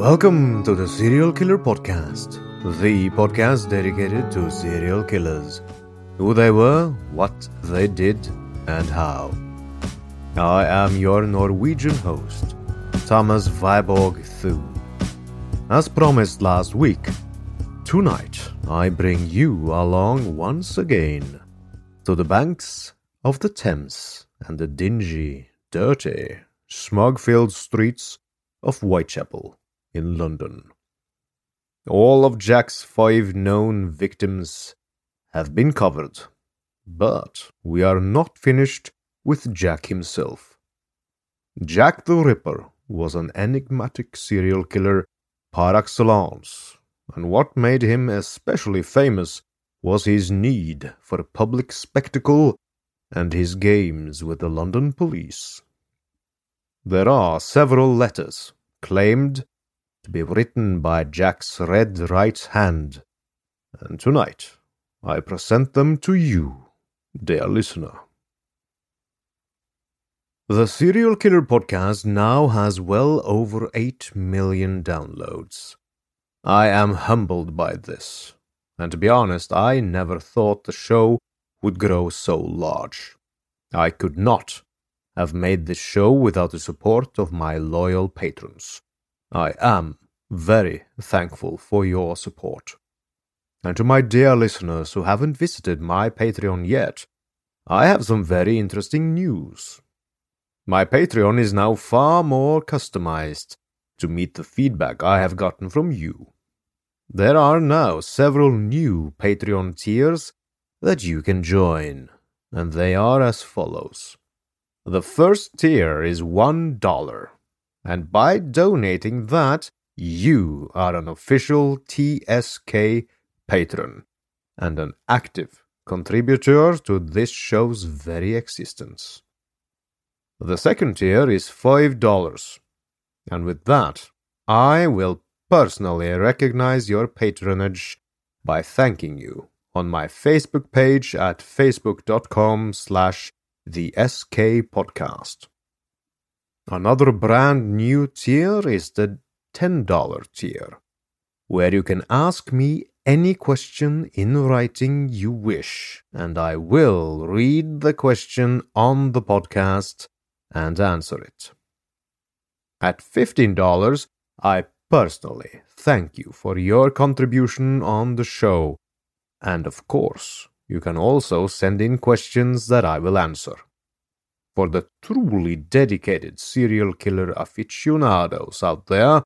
Welcome to the Serial Killer Podcast, the podcast dedicated to serial killers, who they were, what they did, and how. I am your Norwegian host, Thomas Viborg Thune. As promised last week, tonight I bring you along once again to the banks of the Thames and the dingy, dirty, smog filled streets of Whitechapel in London. All of Jack's five known victims have been covered, but we are not finished with Jack himself. Jack the Ripper was an enigmatic serial killer par excellence, and what made him especially famous was his need for public spectacle and his games with the London police. There are several letters claimed to be written by Jack's red right hand, and tonight I present them to you, dear listener. The Serial Killer podcast now has well over 8 million downloads. I am humbled by this, and to be honest, I never thought the show would grow so large. I could not have made this show without the support of my loyal patrons. I am very thankful for your support. And to my dear listeners who haven't visited my Patreon yet, I have some very interesting news. My Patreon is now far more customized to meet the feedback I have gotten from you. There are now several new Patreon tiers that you can join, and they are as follows. The first tier is $1 and by donating that, you are an official TSK patron and an active contributor to this show's very existence. The second tier is $5, and with that, I will personally recognize your patronage by thanking you on my Facebook page at facebook.com slash the SK podcast. Another brand new tier is the $10 tier, where you can ask me any question in writing you wish, and I will read the question on the podcast and answer it. At $15, I personally thank you for your contribution on the show, and of course, You can also send in questions that I will answer. For the truly dedicated serial killer aficionados out there,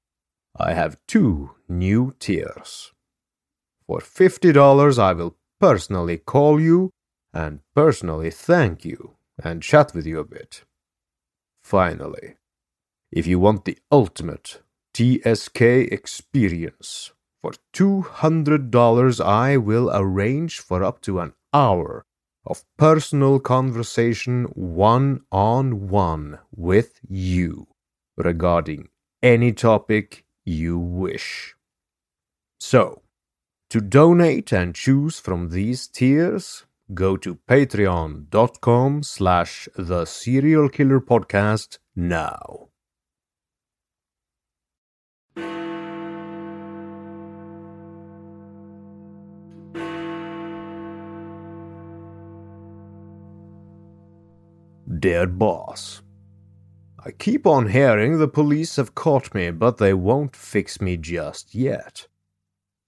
I have two new tiers. For $50, I will personally call you and personally thank you and chat with you a bit. Finally, if you want the ultimate TSK experience, for $200, I will arrange for up to an hour of personal conversation one on one with you regarding any topic you wish. So, to donate and choose from these tiers, go to patreon.com slash the serial killer podcast now. Dear boss, I keep on hearing the police have caught me, but they won't fix me just yet.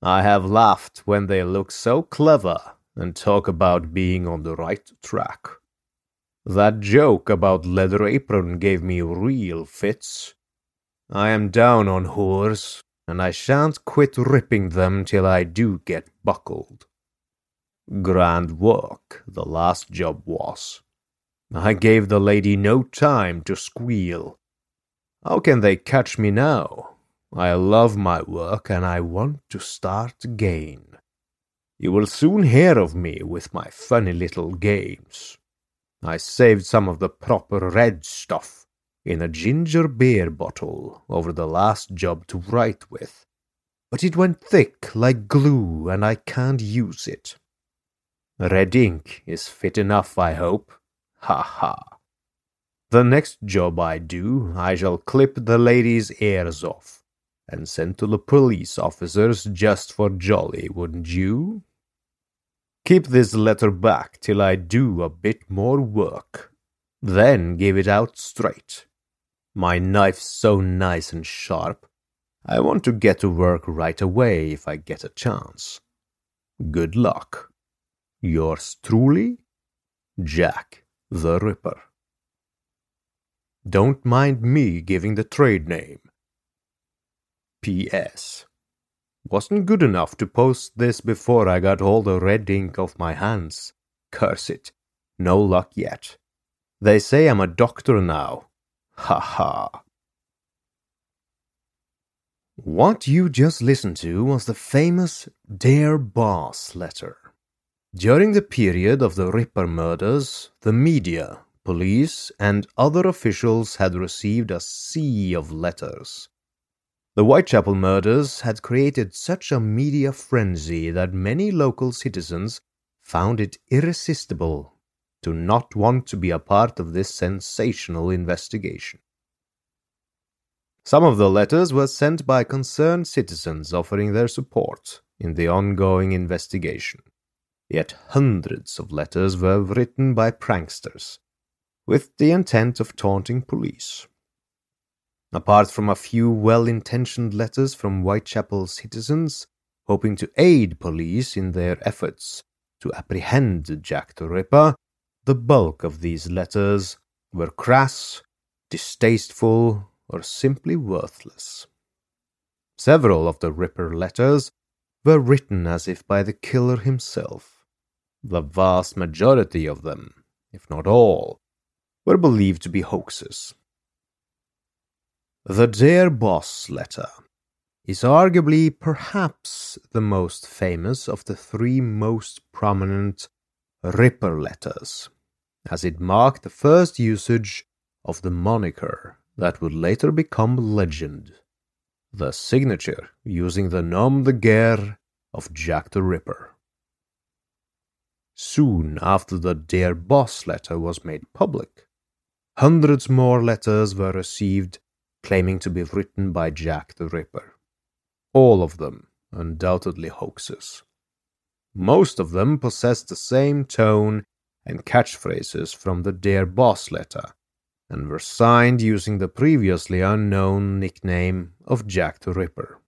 I have laughed when they look so clever and talk about being on the right track. That joke about leather apron gave me real fits. I am down on whores, and I shan't quit ripping them till I do get buckled. Grand work the last job was. I gave the lady no time to squeal. How can they catch me now? I love my work and I want to start again. You will soon hear of me with my funny little games. I saved some of the proper red stuff in a ginger beer bottle over the last job to write with, but it went thick like glue and I can't use it. Red ink is fit enough, I hope. Ha ha. The next job I do, I shall clip the lady's ears off and send to the police officers just for jolly, wouldn't you? Keep this letter back till I do a bit more work. Then give it out straight. My knife's so nice and sharp. I want to get to work right away if I get a chance. Good luck. Yours truly, Jack the Ripper. Don't mind me giving the trade name. P.S. Wasn't good enough to post this before I got all the red ink off my hands. Curse it. No luck yet. They say I'm a doctor now. Ha ha. What you just listened to was the famous Dear Boss letter. During the period of the Ripper murders, the media, police, and other officials had received a sea of letters. The Whitechapel murders had created such a media frenzy that many local citizens found it irresistible to not want to be a part of this sensational investigation. Some of the letters were sent by concerned citizens offering their support in the ongoing investigation. Yet hundreds of letters were written by pranksters, with the intent of taunting police. Apart from a few well intentioned letters from Whitechapel citizens hoping to aid police in their efforts to apprehend Jack the Ripper, the bulk of these letters were crass, distasteful, or simply worthless. Several of the Ripper letters were written as if by the killer himself the vast majority of them, if not all, were believed to be hoaxes. The Dear Boss letter is arguably perhaps the most famous of the three most prominent Ripper letters, as it marked the first usage of the moniker that would later become legend, the signature using the nom de guerre of Jack the Ripper. Soon after the Dear Boss letter was made public, hundreds more letters were received claiming to be written by Jack the Ripper. All of them undoubtedly hoaxes. Most of them possessed the same tone and catchphrases from the Dear Boss letter, and were signed using the previously unknown nickname of Jack the Ripper.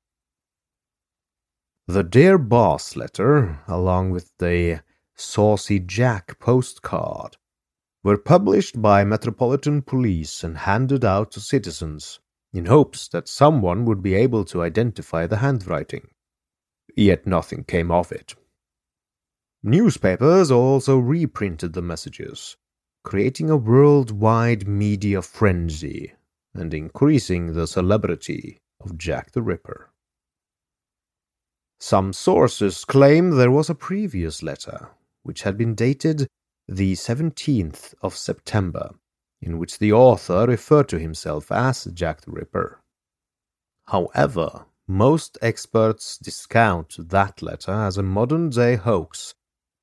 The Dear Boss letter, along with the Saucy Jack postcard were published by Metropolitan Police and handed out to citizens in hopes that someone would be able to identify the handwriting. Yet nothing came of it. Newspapers also reprinted the messages, creating a worldwide media frenzy and increasing the celebrity of Jack the Ripper. Some sources claim there was a previous letter, which had been dated the 17th of September, in which the author referred to himself as Jack the Ripper. However, most experts discount that letter as a modern day hoax,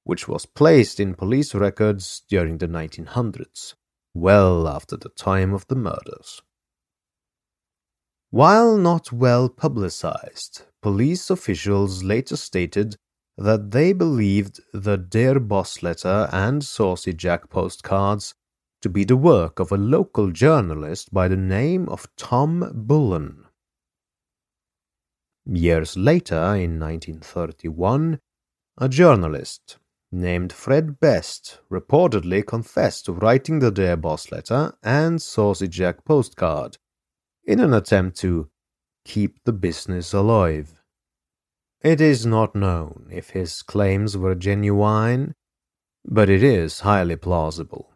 which was placed in police records during the 1900s, well after the time of the murders. While not well publicized, police officials later stated that they believed the Dear Boss letter and Saucy Jack postcards to be the work of a local journalist by the name of Tom Bulling. Years later, in 1931, a journalist named Fred Best reportedly confessed to writing the Dear Boss letter and Saucy Jack postcard in an attempt to keep the business alive. It is not known if his claims were genuine, but it is highly plausible.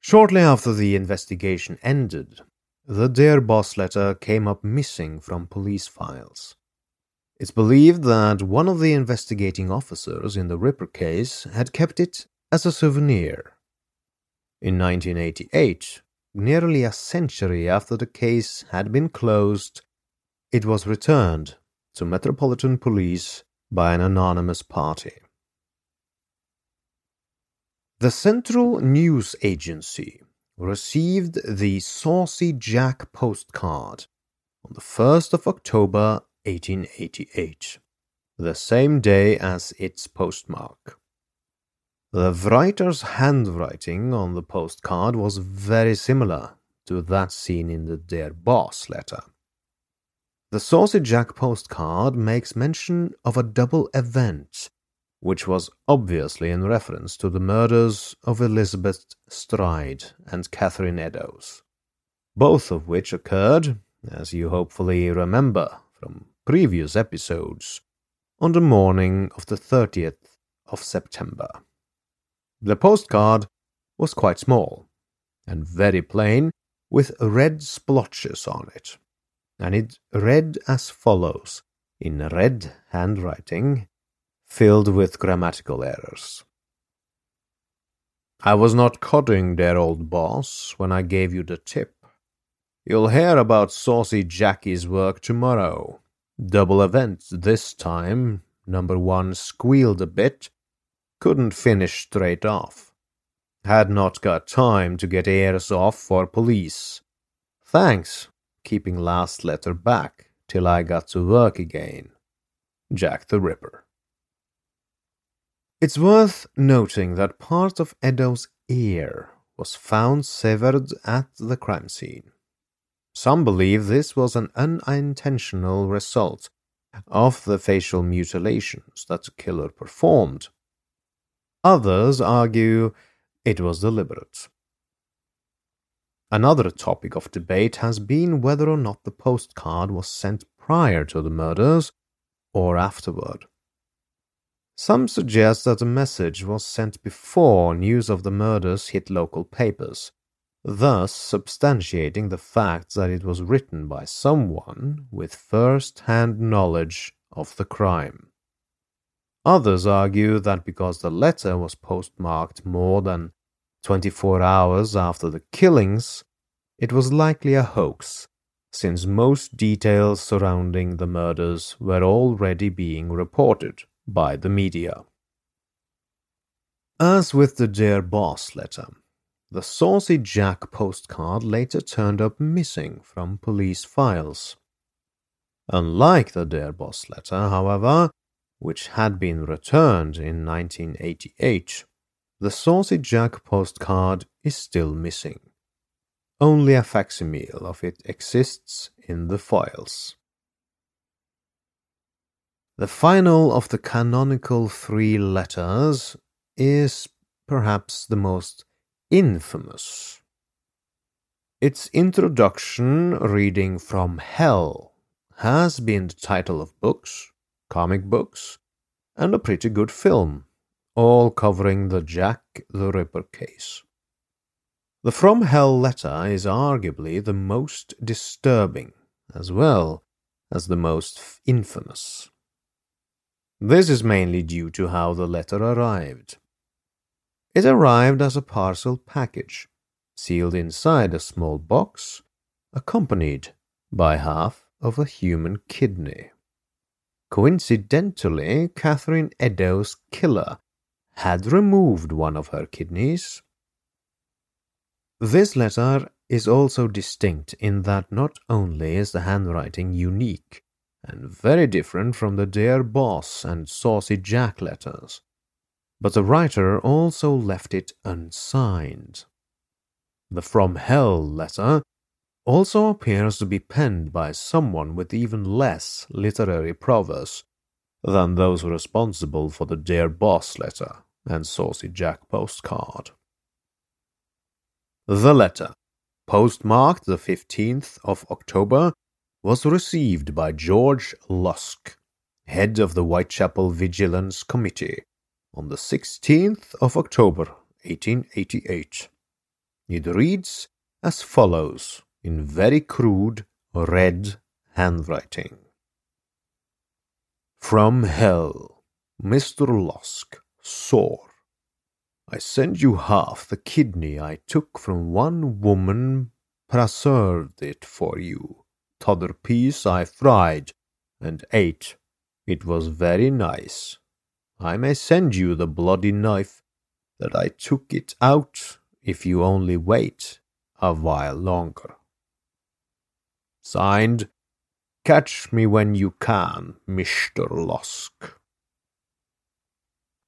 Shortly after the investigation ended, the Dear Boss letter came up missing from police files. It's believed that one of the investigating officers in the Ripper case had kept it as a souvenir. In 1988, nearly a century after the case had been closed, it was returned to Metropolitan Police by an anonymous party. The Central News Agency received the Saucy Jack postcard on the 1st of October 1888, the same day as its postmark. The writer's handwriting on the postcard was very similar to that seen in the Dear Boss letter. The Saucy Jack postcard makes mention of a double event, which was obviously in reference to the murders of Elizabeth Stride and Catherine Eddowes, both of which occurred, as you hopefully remember from previous episodes, on the morning of the 30th of September. The postcard was quite small and very plain with red splotches on it, and it read as follows in red handwriting filled with grammatical errors. I was not codding their old boss when I gave you the tip. You'll hear about Saucy Jackie's work tomorrow. Double event this time. Number one squealed a bit couldn't finish straight off. Had not got time to get ears off for police. Thanks, keeping last letter back till I got to work again. Jack the Ripper. It's worth noting that part of Eddowes' ear was found severed at the crime scene. Some believe this was an unintentional result of the facial mutilations that the killer performed Others argue it was deliberate. Another topic of debate has been whether or not the postcard was sent prior to the murders or afterward. Some suggest that the message was sent before news of the murders hit local papers, thus substantiating the fact that it was written by someone with first hand knowledge of the crime. Others argue that because the letter was postmarked more than 24 hours after the killings, it was likely a hoax, since most details surrounding the murders were already being reported by the media. As with the Dear Boss letter, the Saucy Jack postcard later turned up missing from police files. Unlike the Dear Boss letter, however, which had been returned in 1988, the Saucy Jack postcard is still missing. Only a facsimile of it exists in the files. The final of the canonical three letters is perhaps the most infamous. Its introduction, reading from Hell, has been the title of books, comic books, and a pretty good film, all covering the Jack the Ripper case. The From Hell letter is arguably the most disturbing, as well as the most infamous. This is mainly due to how the letter arrived. It arrived as a parcel package, sealed inside a small box, accompanied by half of a human kidney. Coincidentally, Catherine Eddowes' killer had removed one of her kidneys. This letter is also distinct in that not only is the handwriting unique, and very different from the Dear Boss and Saucy Jack letters. But the writer also left it unsigned. The From Hell letter also appears to be penned by someone with even less literary prowess than those responsible for the Dear Boss letter and Saucy Jack postcard. The letter, postmarked the 15th of October was received by George Lusk, head of the Whitechapel Vigilance Committee, on the 16th of October 1888. It reads as follows in very crude red handwriting. From hell, Mr. Lusk, sore. I send you half the kidney I took from one woman, preserved it for you t'other piece I fried and ate. It was very nice. I may send you the bloody knife that I took it out if you only wait a while longer. Signed, Catch me when you can, Mr. Lusk.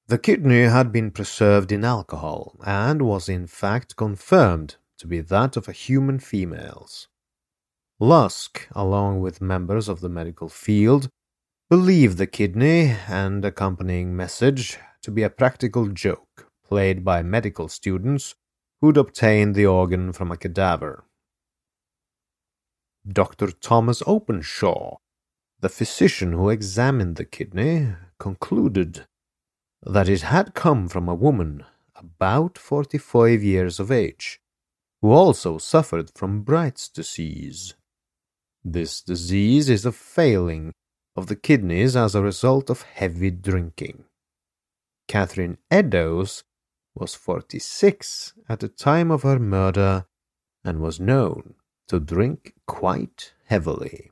The kidney had been preserved in alcohol and was in fact confirmed to be that of a human female's. Lusk, along with members of the medical field, believed the kidney and accompanying message to be a practical joke played by medical students who'd obtained the organ from a cadaver. Dr. Thomas Openshaw, the physician who examined the kidney, concluded that it had come from a woman about 45 years of age, who also suffered from Bright's disease. This disease is a failing of the kidneys as a result of heavy drinking. Catherine Eddowes was 46 at the time of her murder and was known to drink quite heavily.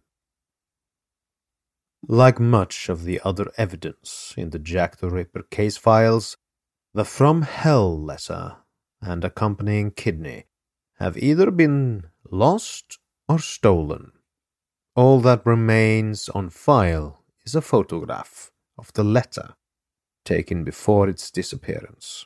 Like much of the other evidence in the Jack the Ripper case files, the From Hell letter and accompanying kidney have either been lost or stolen. All that remains on file is a photograph of the letter taken before its disappearance.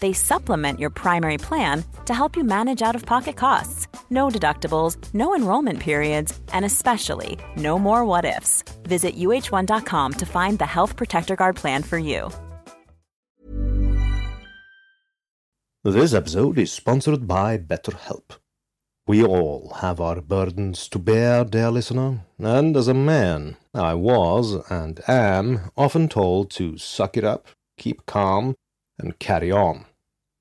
They supplement your primary plan to help you manage out of pocket costs. No deductibles, no enrollment periods, and especially no more what ifs. Visit uh1.com to find the Health Protector Guard plan for you. This episode is sponsored by BetterHelp. We all have our burdens to bear, dear listener, and as a man, I was and am often told to suck it up, keep calm, and carry on.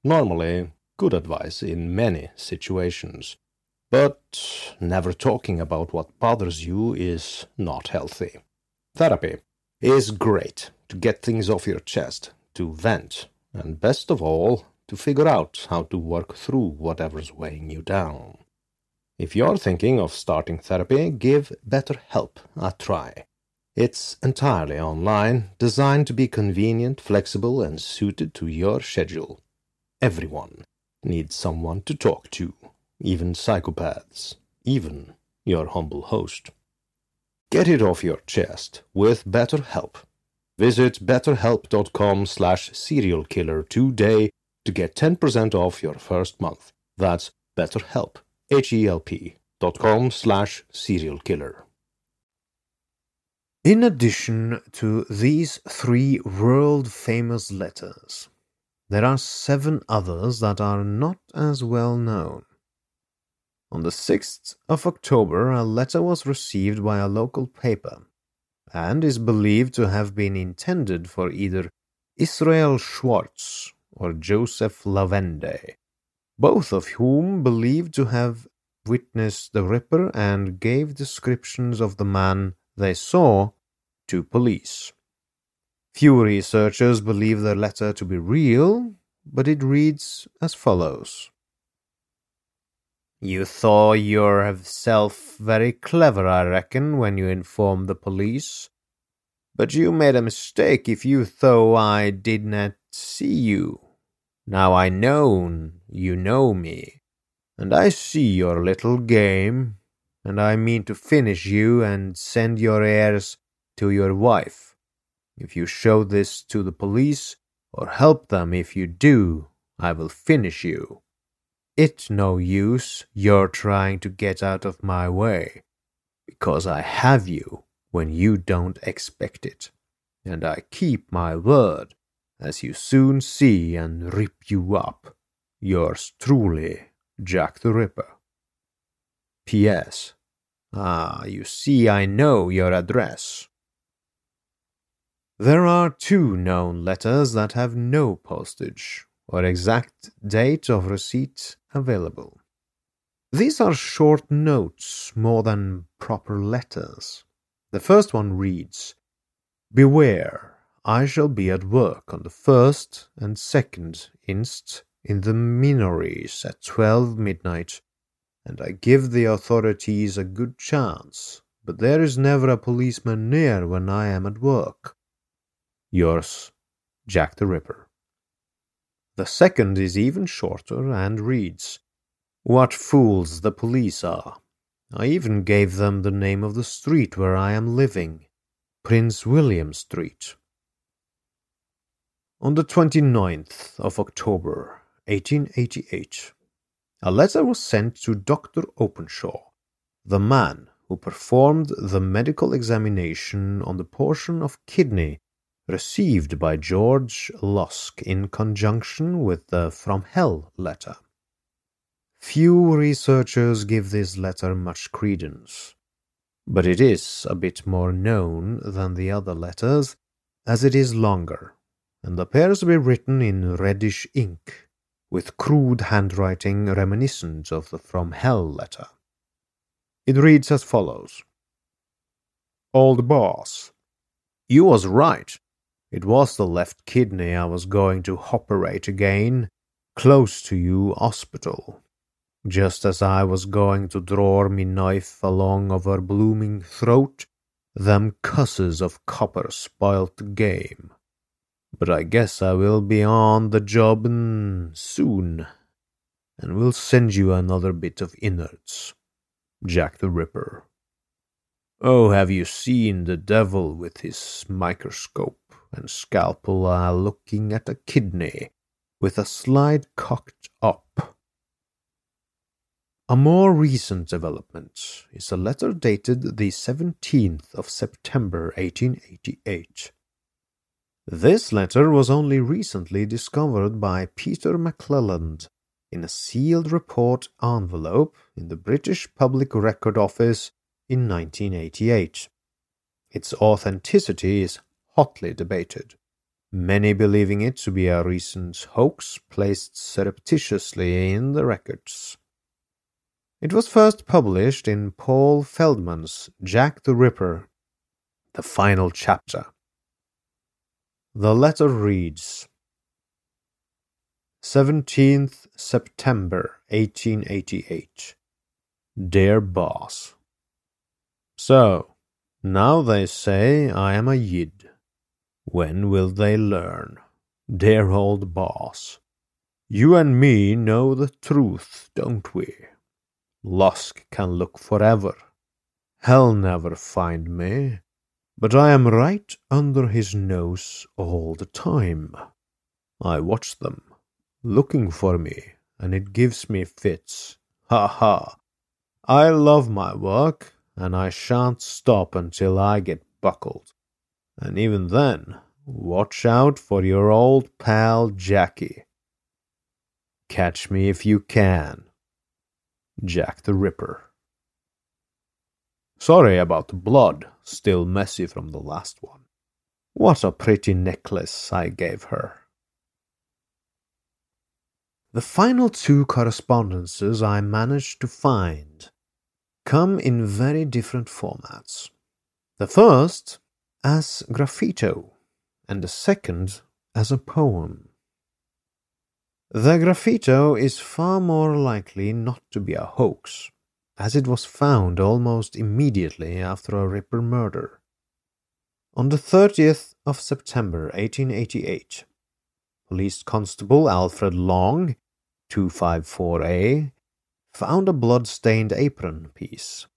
Normally, good advice in many situations. But never talking about what bothers you is not healthy. Therapy is great to get things off your chest, to vent, and best of all, to figure out how to work through whatever's weighing you down. If you're thinking of starting therapy, give BetterHelp a try. It's entirely online, designed to be convenient, flexible, and suited to your schedule. Everyone needs someone to talk to, even psychopaths, even your humble host. Get it off your chest with BetterHelp. Visit betterhelp.com slash serialkiller today to get 10% off your first month. That's betterhelp, H-E-L-P dot com slash serialkiller. In addition to these three world-famous letters, there are seven others that are not as well known. On the 6th of October, a letter was received by a local paper and is believed to have been intended for either Israel Schwartz or Joseph Lawende, both of whom believed to have witnessed the Ripper and gave descriptions of the man they saw to police. Few researchers believe the letter to be real, but it reads as follows. You thought yourself very clever, I reckon, when you informed the police. But you made a mistake if you thought I did not see you. Now I know you know me, and I see your little game, and I mean to finish you and send your heirs to your wife. If you show this to the police, or help them if you do, I will finish you. It's no use your trying to get out of my way, because I have you when you don't expect it, and I keep my word, as you soon see and rip you up. Yours truly, Jack the Ripper. P.S. Ah, you see, I know your address. There are two known letters that have no postage or exact date of receipt available. These are short notes more than proper letters. The first one reads Beware, I shall be at work on the first and second inst in the Minories at twelve midnight, and I give the authorities a good chance, but there is never a policeman near when I am at work. Yours, Jack the Ripper. The second is even shorter and reads, What fools the police are. I even gave them the name of the street where I am living, Prince William Street. On the 29th of October, 1888, a letter was sent to Dr. Openshaw, the man who performed the medical examination on the portion of kidney received by George Lusk in conjunction with the From Hell letter. Few researchers give this letter much credence, but it is a bit more known than the other letters, as it is longer, and appears to be written in reddish ink, with crude handwriting reminiscent of the From Hell letter. It reads as follows Old boss, you was right. It was the left kidney I was going to operate again, close to you hospital. Just as I was going to draw me knife along of her blooming throat, them cusses of copper spoilt the game. But I guess I will be on the job soon, and will send you another bit of innards. Jack the Ripper. Oh, have you seen the devil with his microscope? and scalpel are looking at a kidney with a slide cocked up. A more recent development is a letter dated the 17th of September 1888. This letter was only recently discovered by Peter McClelland in a sealed report envelope in the British Public Record Office in 1988. Its authenticity is hotly debated, many believing it to be a recent hoax placed surreptitiously in the records. It was first published in Paul Feldman's Jack the Ripper, the final chapter. The letter reads 17th September 1888. Dear Boss. So, now they say I am a Yid. When will they learn? Dear old boss. You and me know the truth, don't we? Lusk can look forever. He'll never find me, but I am right under his nose all the time. I watch them, looking for me, and it gives me fits. Ha ha! I love my work, and I shan't stop until I get buckled. And even then, watch out for your old pal Jackie. Catch me if you can. Jack the Ripper. Sorry about the blood, still messy from the last one. What a pretty necklace I gave her. The final two correspondences I managed to find come in very different formats. The first as graffito, and the second as a poem. The graffito is far more likely not to be a hoax, as it was found almost immediately after a Ripper murder. On the 30th of September 1888, Police Constable Alfred Long, 254A, found a blood-stained apron piece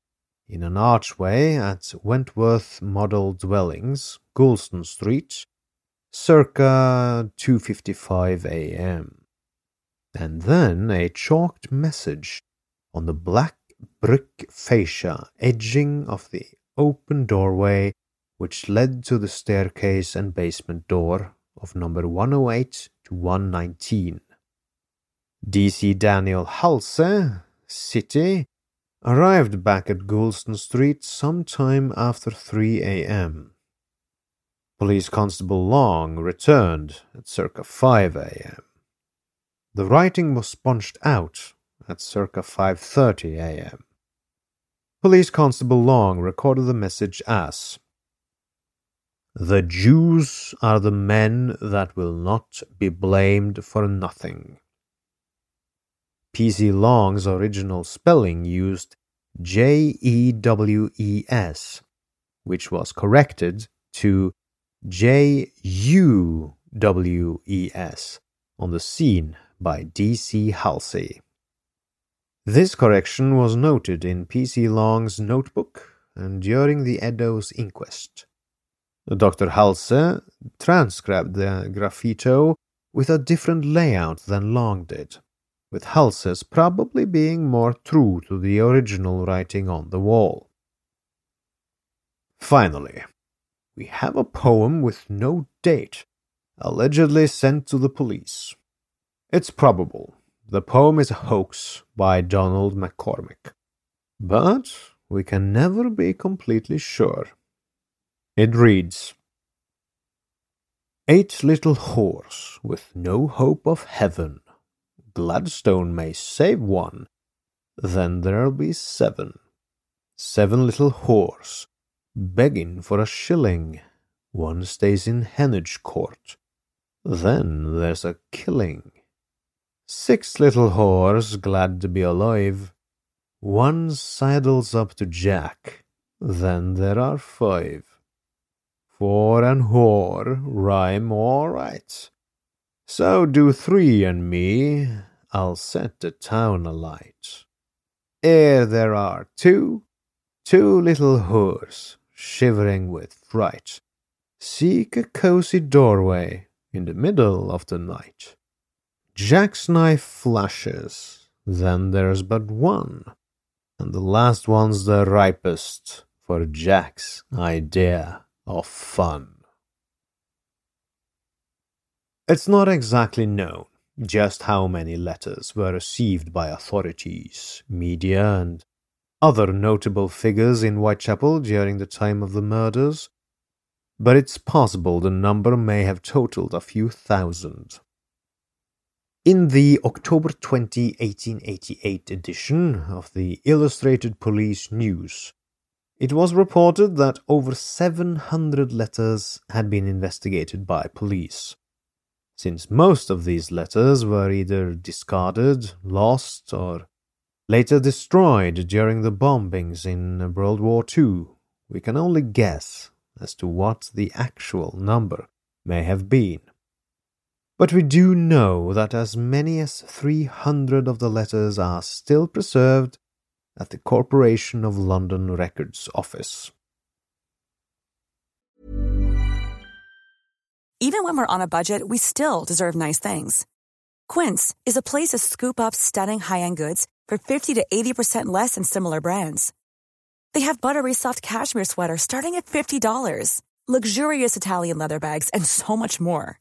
in an archway at Wentworth Model Dwellings, Goulston Street, circa 2:55 a.m. And then a chalked message on the black brick fascia edging of the open doorway which led to the staircase and basement door of number 108 to 119. DC Daniel Halse City arrived back at Goulston Street sometime after 3 a.m. Police Constable Long returned at circa 5 a.m. The writing was sponged out at circa 5:30 a.m. Police Constable Long recorded the message as The Jews are the men that will not be blamed for nothing. P.C. Long's original spelling used J E W E S, which was corrected to J U W E S on the scene by D.C. Halsey. This correction was noted in P.C. Long's notebook and during the Eddowes inquest. Dr. Halse transcribed the graffito with a different layout than Long did with Halse's probably being more true to the original writing on the wall. Finally, we have a poem with no date, allegedly sent to the police. It's probable the poem is a hoax by Donald McCormick, but we can never be completely sure. It reads Eight little whores with no hope of heaven Gladstone may save one, then there'll be seven. Seven little whores, begging for a shilling. One stays in Heneage Court. Then there's a killing. Six little whores glad to be alive. One sidles up to Jack. Then there are five. Four and whore rhyme all right. So do three and me, I'll set the town alight. Ere there are two, two little whores, shivering with fright, seek a cozy doorway in the middle of the night. Jack's knife flashes, then there's but one, and the last one's the ripest for Jack's idea of fun. It's not exactly known just how many letters were received by authorities, media, and other notable figures in Whitechapel during the time of the murders, but it's possible the number may have totaled a few thousand. In the October 20, 1888 edition of the Illustrated Police News, it was reported that over 700 letters had been investigated by police. Since most of these letters were either discarded, lost, or later destroyed during the bombings in World War II, we can only guess as to what the actual number may have been. But we do know that as many as 300 of the letters are still preserved at the Corporation of London Records Office. Even when we're on a budget, we still deserve nice things. Quince is a place to scoop up stunning high end goods for 50 to 80% less than similar brands. They have buttery soft cashmere sweaters starting at $50, luxurious Italian leather bags, and so much more.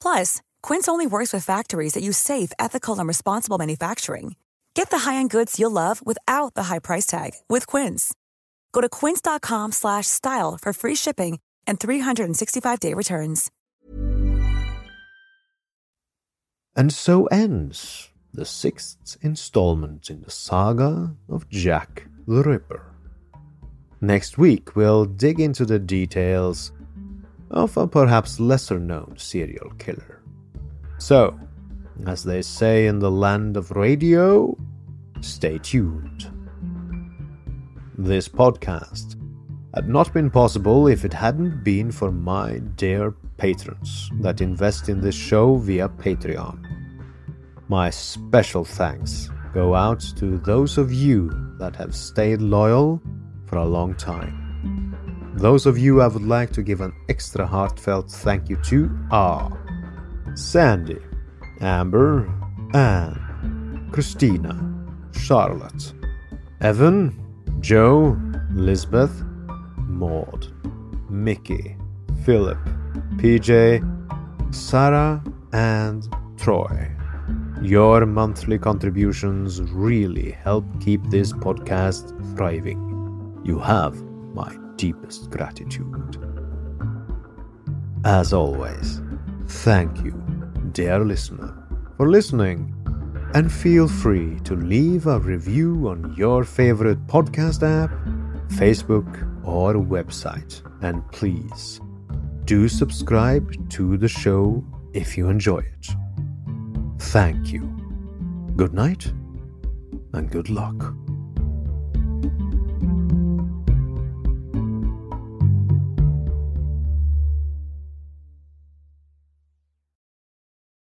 Plus, Quince only works with factories that use safe, ethical, and responsible manufacturing. Get the high-end goods you'll love without the high price tag with Quince. Go to quince.com/style for free shipping and 365-day returns. And so ends the sixth installment in the saga of Jack the Ripper. Next week, we'll dig into the details of a perhaps lesser known serial killer. So, as they say in the land of radio, stay tuned. This podcast had not been possible if it hadn't been for my dear patrons that invest in this show via Patreon. My special thanks go out to those of you that have stayed loyal for a long time. Those of you I would like to give an extra heartfelt thank you to are Sandy, Amber, Anne, Christina, Charlotte, Evan, Joe, Lisbeth, Maud, Mickey, Philip, PJ, Sarah, and Troy. Your monthly contributions really help keep this podcast thriving. You have my deepest gratitude. As always, thank you, dear listener, for listening, and feel free to leave a review on your favorite podcast app, Facebook, or website. And please do subscribe to the show if you enjoy it. Thank you. Good night and good luck.